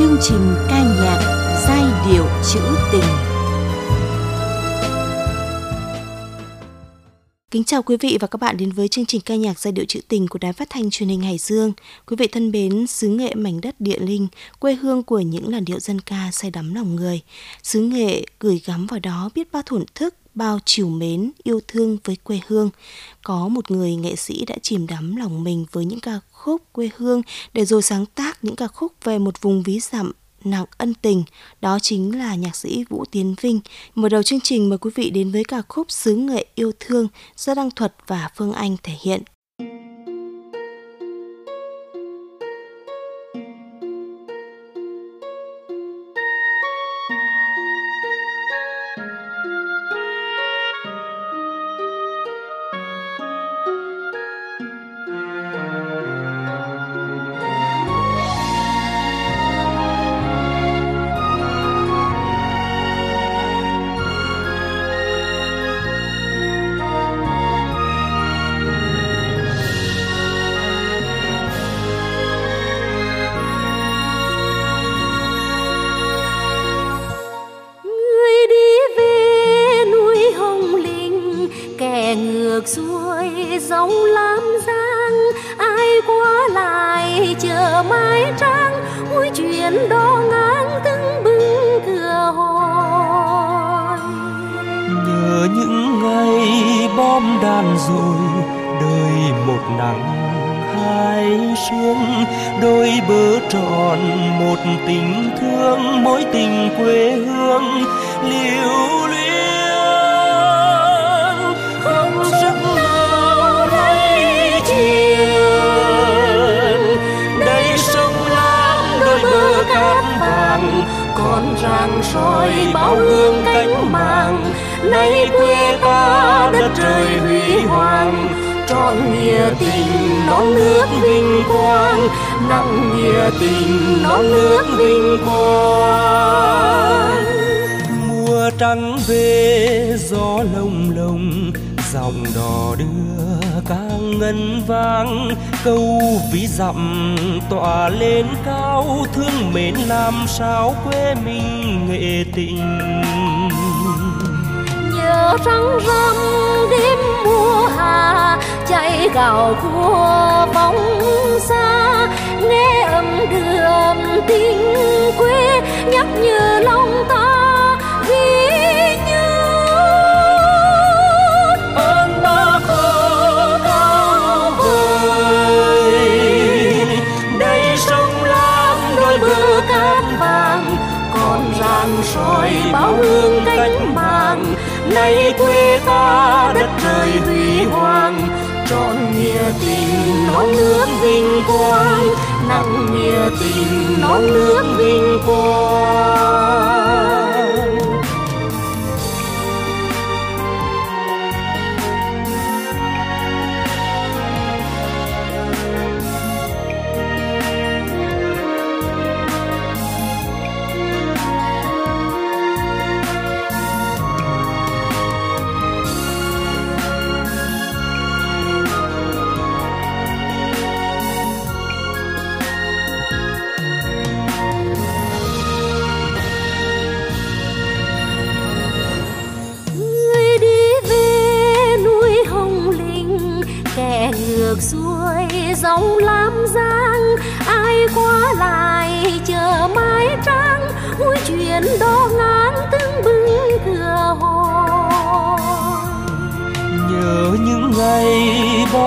chương trình ca nhạc giai điệu trữ tình. Kính chào quý vị và các bạn đến với chương trình ca nhạc giai điệu trữ tình của Đài Phát thanh Truyền hình Hải Dương. Quý vị thân mến, xứ nghệ mảnh đất địa linh, quê hương của những làn điệu dân ca say đắm lòng người. Xứ nghệ gửi gắm vào đó biết bao thổn thức, bao chiều mến, yêu thương với quê hương. Có một người nghệ sĩ đã chìm đắm lòng mình với những ca khúc quê hương để rồi sáng tác những ca khúc về một vùng ví dặm nặng ân tình, đó chính là nhạc sĩ Vũ Tiến Vinh. Mở đầu chương trình mời quý vị đến với ca khúc Sứ nghệ yêu thương do Đăng Thuật và Phương Anh thể hiện. tròn một tình thương mỗi tình quê hương liều luyến. Không sức nào thấy chiều, đây sông lam đôi bờ cát vàng, con ràng soi bao hương cánh màng nay quê ta đất trời huy hoàng, trọn nghĩa tình non nước vinh quang nặng nghĩa tình non nước vinh quang. Mùa trắng về, gió lồng lồng, dòng đò đưa ca ngân vang. Câu ví dặm tỏa lên cao, thương mến làm sao quê mình nghệ tình. Nhớ trắng râm đêm mùa hạ, chạy gạo cua bóng xa nghe âm đường tình quê, nhắc nhớ lòng ta soi bao hương cánh màng. Nay quê ta đất trời huy hoàng, trọn nghĩa tình non nước vinh quang nặng nghĩa tình non nước vinh quang.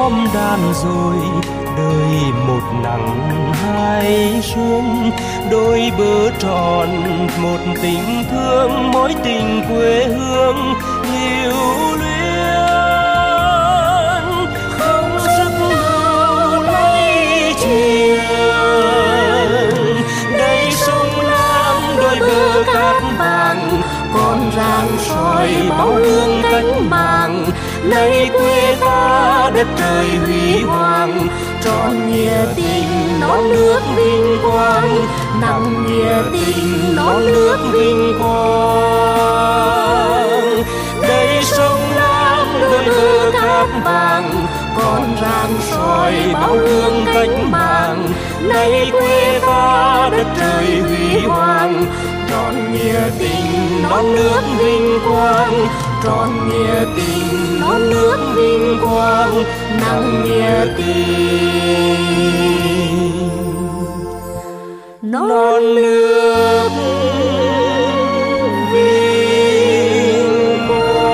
Bom đàn rồi, đời một nắng hai xuống đôi bờ tròn, một tình thương mỗi tình quê hương. Con rạng soi bao hương cánh màng nay quê ta đất trời huy hoàng tròn nghĩa tình non nước vinh quang. Nặng nghĩa tình non nước vinh quang. Đây sông nam đôi bờ cát vàng, con rạng soi bao hương cánh màng nay quê ta đất trời huy hoàng tròn nghĩa tình non nước vinh quang tròn nghĩa tình. Non nước vinh quang nặng nghĩa tình. Non nước vinh quang.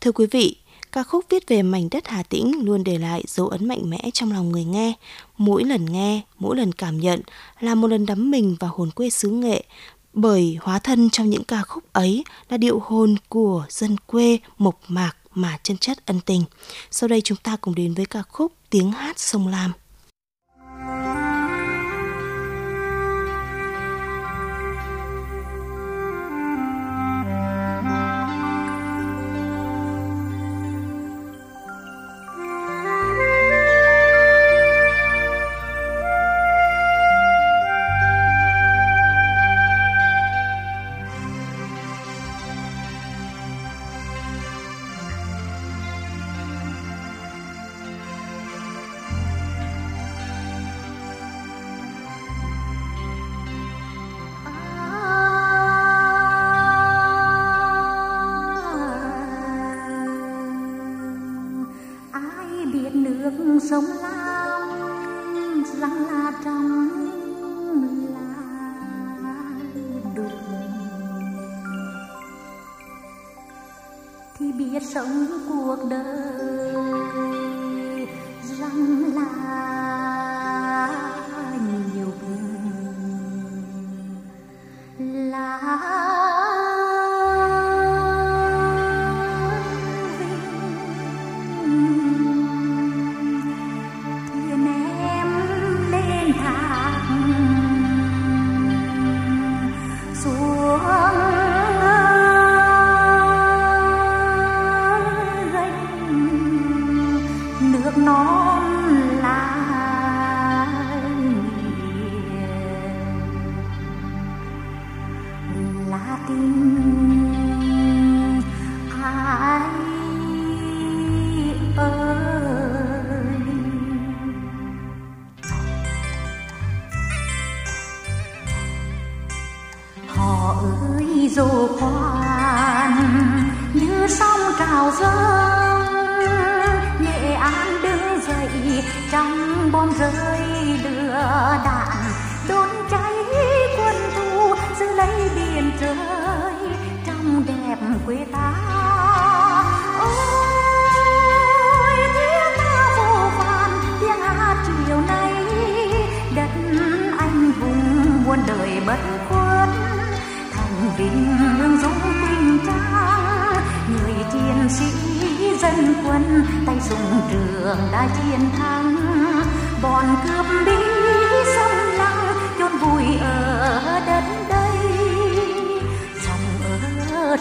Thưa quý vị, ca khúc viết về mảnh đất Hà Tĩnh luôn để lại dấu ấn mạnh mẽ trong lòng người nghe. Mỗi lần nghe, mỗi lần cảm nhận là một lần đắm mình vào hồn quê xứ nghệ, bởi hóa thân trong những ca khúc ấy là điệu hồn của dân quê mộc mạc mà chân chất ân tình. Sau đây chúng ta cùng đến với ca khúc Tiếng hát sông Lam. ai sống sông lam răng là trong là đục thì biết sống cuộc đời tình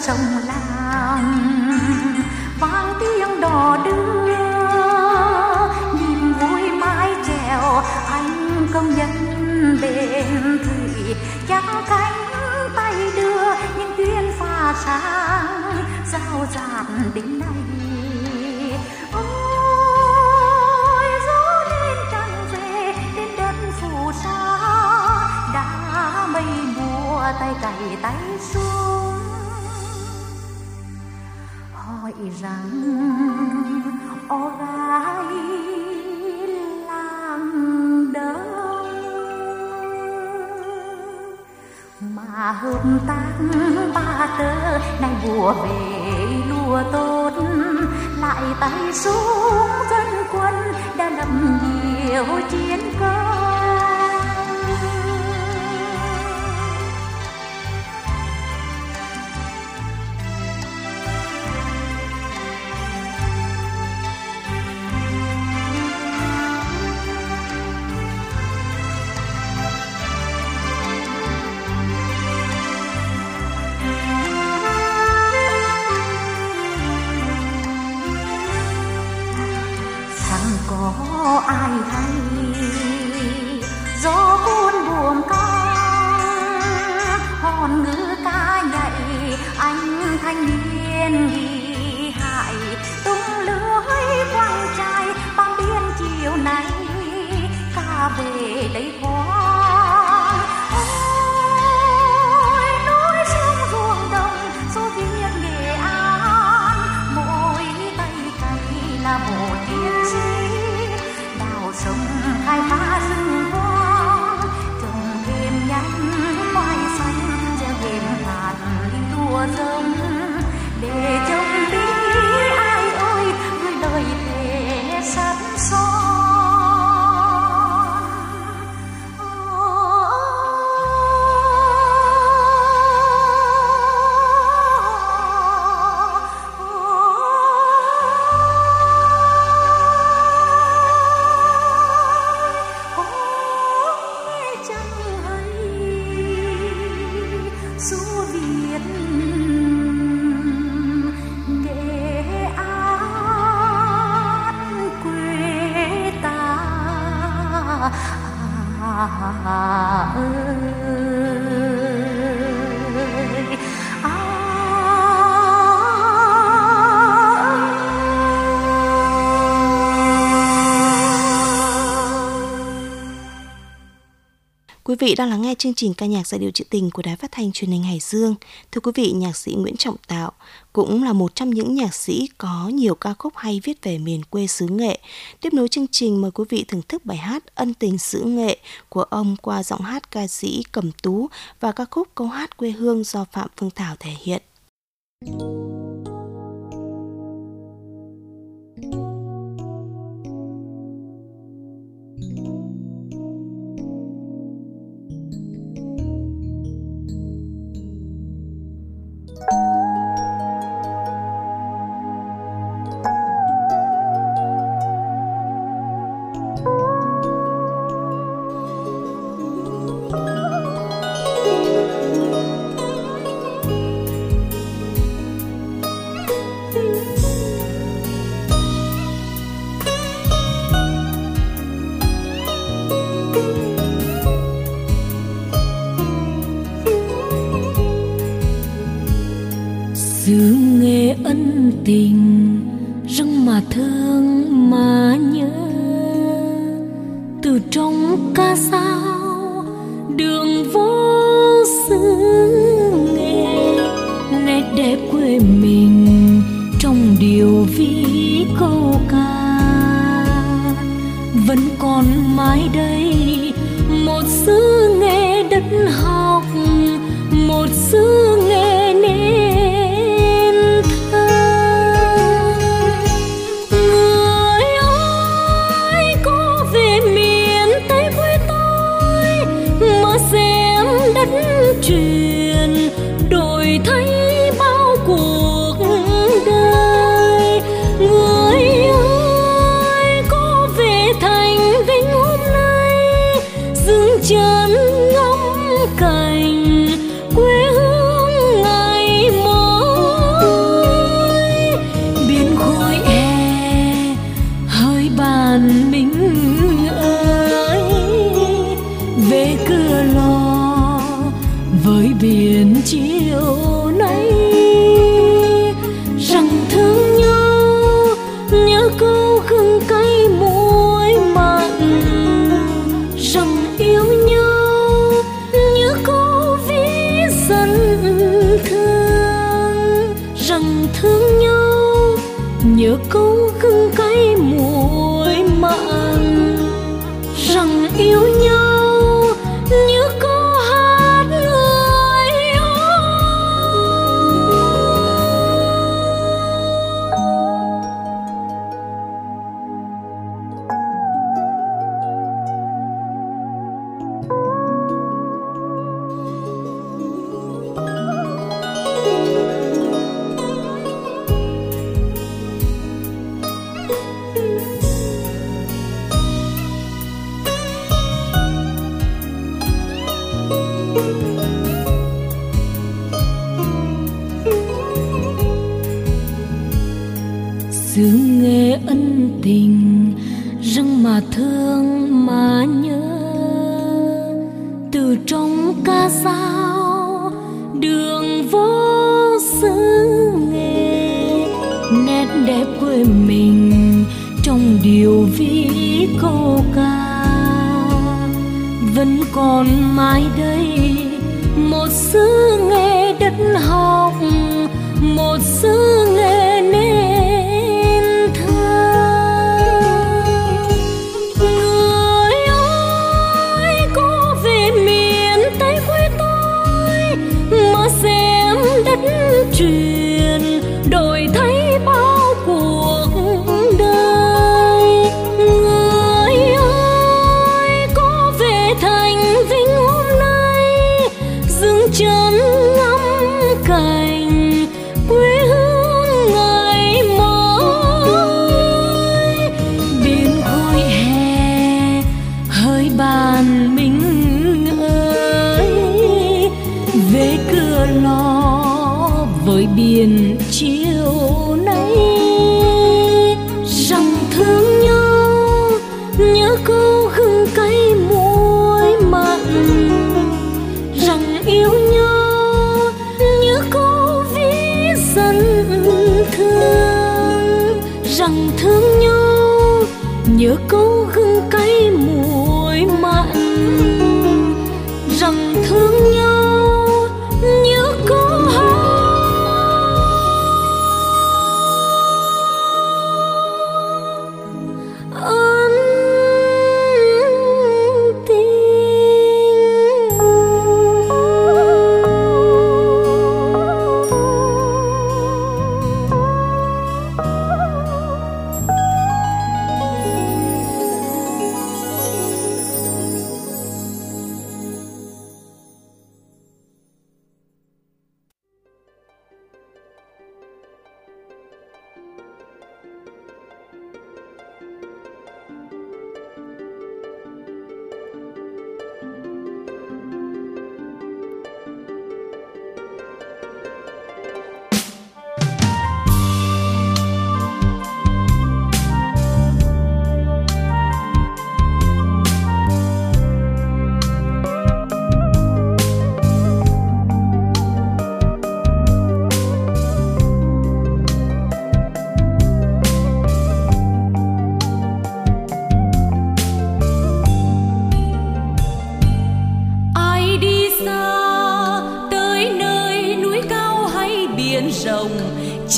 trong sông lam vang tiếng đò đưa niềm vui mái chèo anh công nhân bên thủy chẳng cánh tay đưa, những tuyến pha sáng giao giản đến đây ba tơ, nay mùa về, lúa tốt. Lại tay xuống dân quân, đã lập nhiều chiến công. Quý vị đang lắng nghe chương trình ca nhạc giai điệu trữ tình của Đài Phát thanh Truyền hình Hải Dương. Thưa quý vị, nhạc sĩ Nguyễn Trọng Tạo cũng là một trong những nhạc sĩ có nhiều ca khúc hay viết về miền quê xứ Nghệ. Tiếp nối chương trình mời quý vị thưởng thức bài hát Ân tình xứ Nghệ của ông qua giọng hát ca sĩ Cẩm Tú và ca khúc Câu hát quê hương do Phạm Phương Thảo thể hiện. Thank you. thương nhau. Nhớ câu gừng cay mùa vẻ quê mình, trong điều vĩ câu ca vẫn còn mãi đây, một xứ nghe đất học một xứ đàn mình ơi về cửa lò với biển chia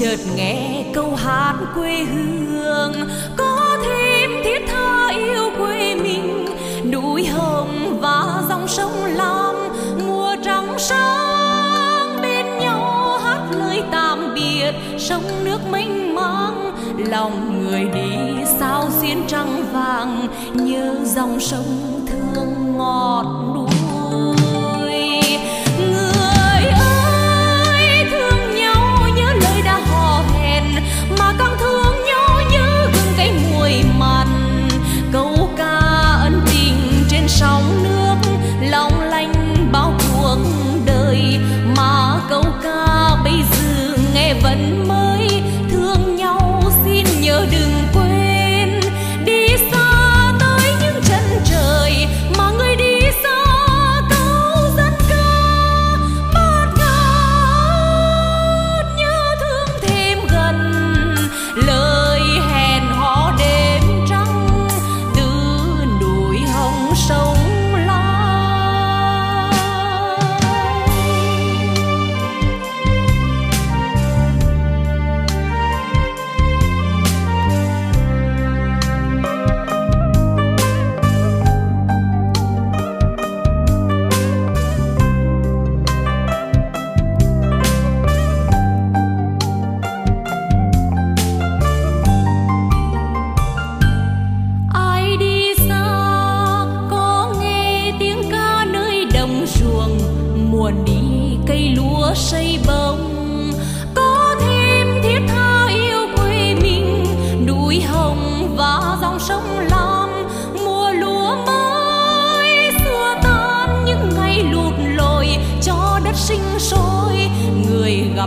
chợt nghe câu hát quê hương. Có thêm thiết tha yêu quê mình, núi hồng và dòng sông lam. Mùa trắng sáng bên nhau hát lời tạm biệt, sông nước mênh mang. Lòng người đi sao xiên trăng vàng như dòng sông thương ngọt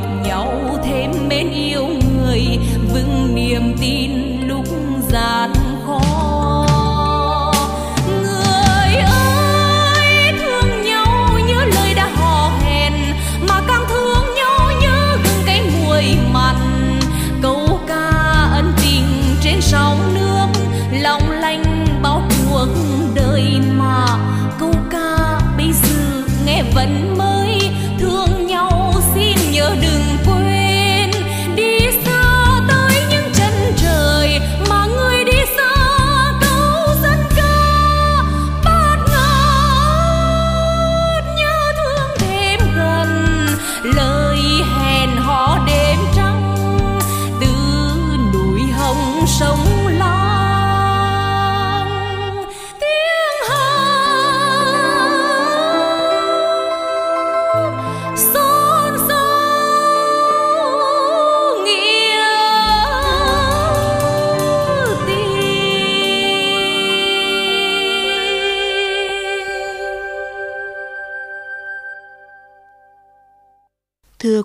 gặp nhau thêm mến yêu người. Vững niềm tin lúc gian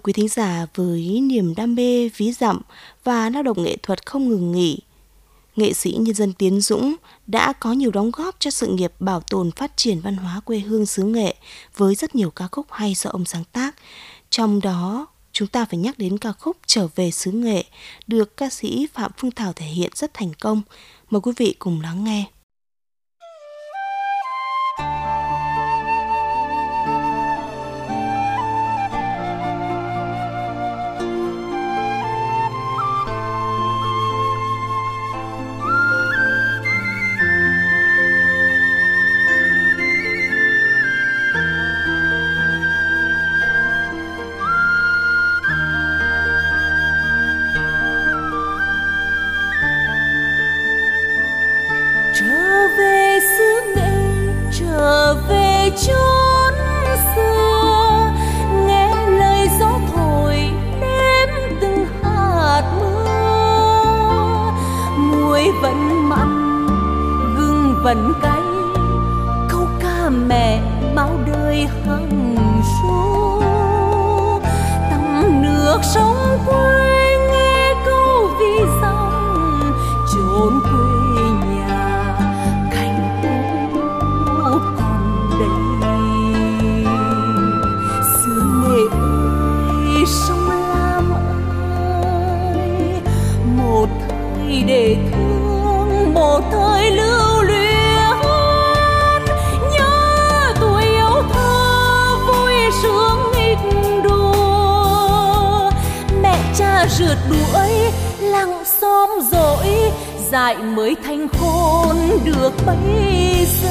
quý thính giả, với niềm đam mê ví dặm và lao động nghệ thuật không ngừng nghỉ, nghệ sĩ nhân dân Tiến Dũng đã có nhiều đóng góp cho sự nghiệp bảo tồn phát triển văn hóa quê hương xứ nghệ với rất nhiều ca khúc hay do ông sáng tác. Trong đó, chúng ta phải nhắc đến ca khúc Trở về xứ nghệ được ca sĩ Phạm Phương Thảo thể hiện rất thành công. Mời quý vị cùng lắng nghe. Rượt đuổi, lặng xóm dỗi, dại mới thành khôn được bây giờ.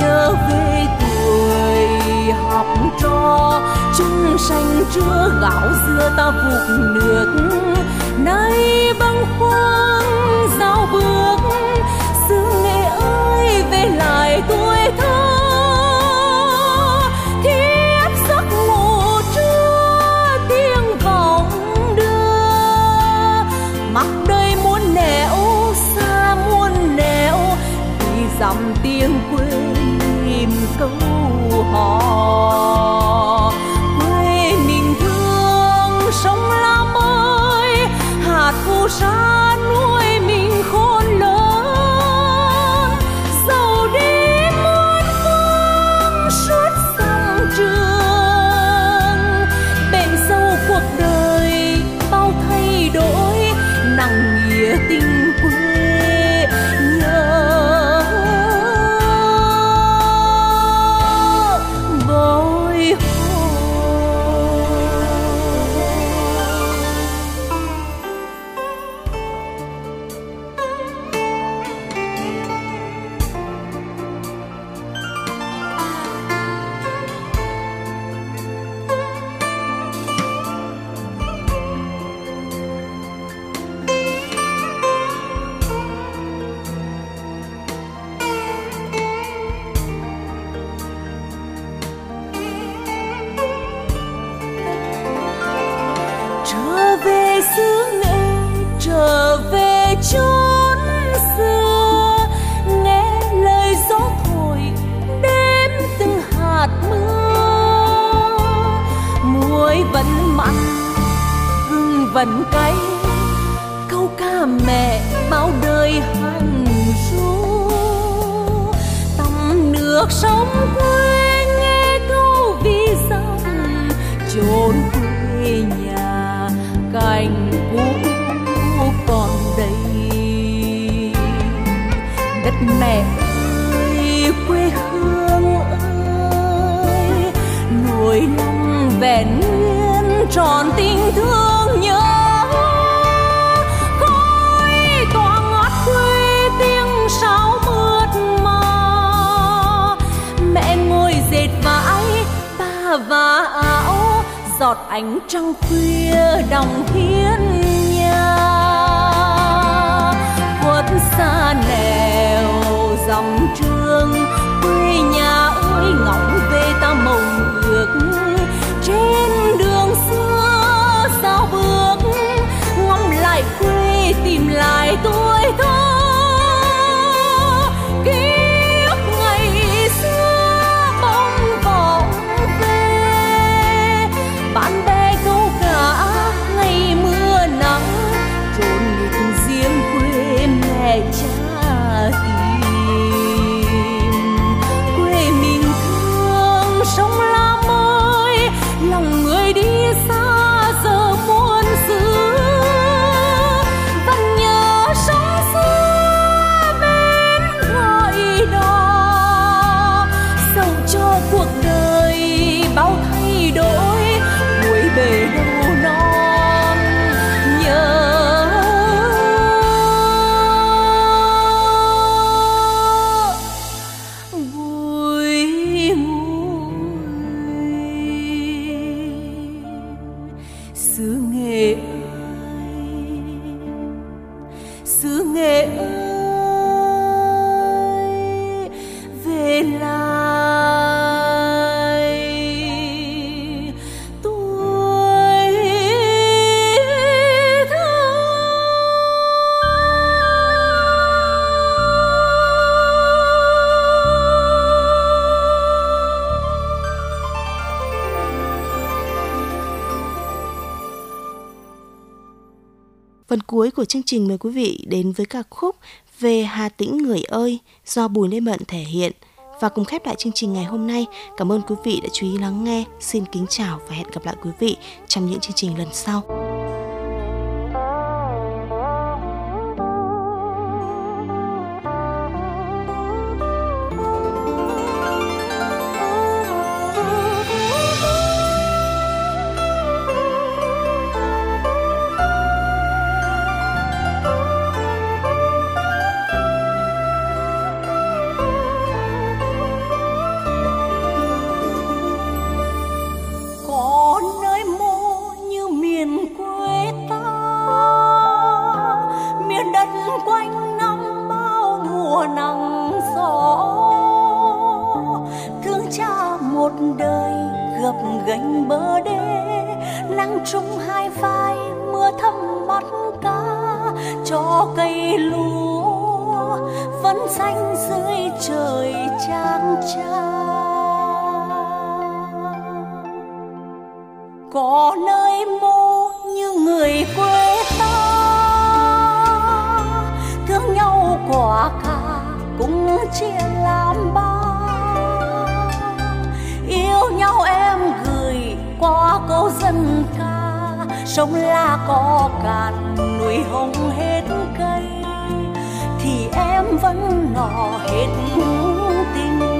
Nhớ về tuổi học trò, chung sanh chưa gạo dưa ta vụt nước. Nay băng khoáng giao bước, xứ nghệ ơi về lại tuổi thơ. Tiếng quê tìm câu hò. Quê mình thương sông la mới hạt phù sa nuôi vẫn cay. Câu ca mẹ bao đời hằng ru. Tắm nước sông quê nghe câu vi dòng. Chốn quê nhà cành cũ còn đây đất mẹ ơi, quê hương ơi. Lòng vẹn nguyên tròn tình thương. Giọt ánh trăng khuya đồng hiên nhà. Quất xa Phần cuối của chương trình mời quý vị đến với ca khúc Về Hà Tĩnh Người ơi do Bùi Lê Mận thể hiện. Và cùng khép lại chương trình ngày hôm nay, cảm ơn quý vị đã chú ý lắng nghe. Xin kính chào và hẹn gặp lại quý vị trong những chương trình lần sau. Quanh năm bao mùa nắng gió. Thương cha một đời gập gánh bờ đê, nắng trung hai vai mưa thấm mắt cá cho cây lúa vẫn xanh dưới trời trang trang có nơi cả cũng chia làm ba. Yêu nhau em gửi qua câu dân ca, sông la có cạn, núi hồng hết cây. Thì em vẫn nọ hết tình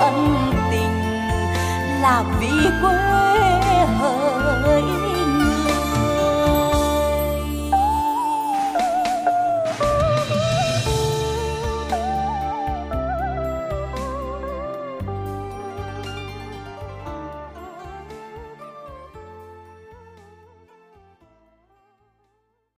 ân tình là vì quê hỡi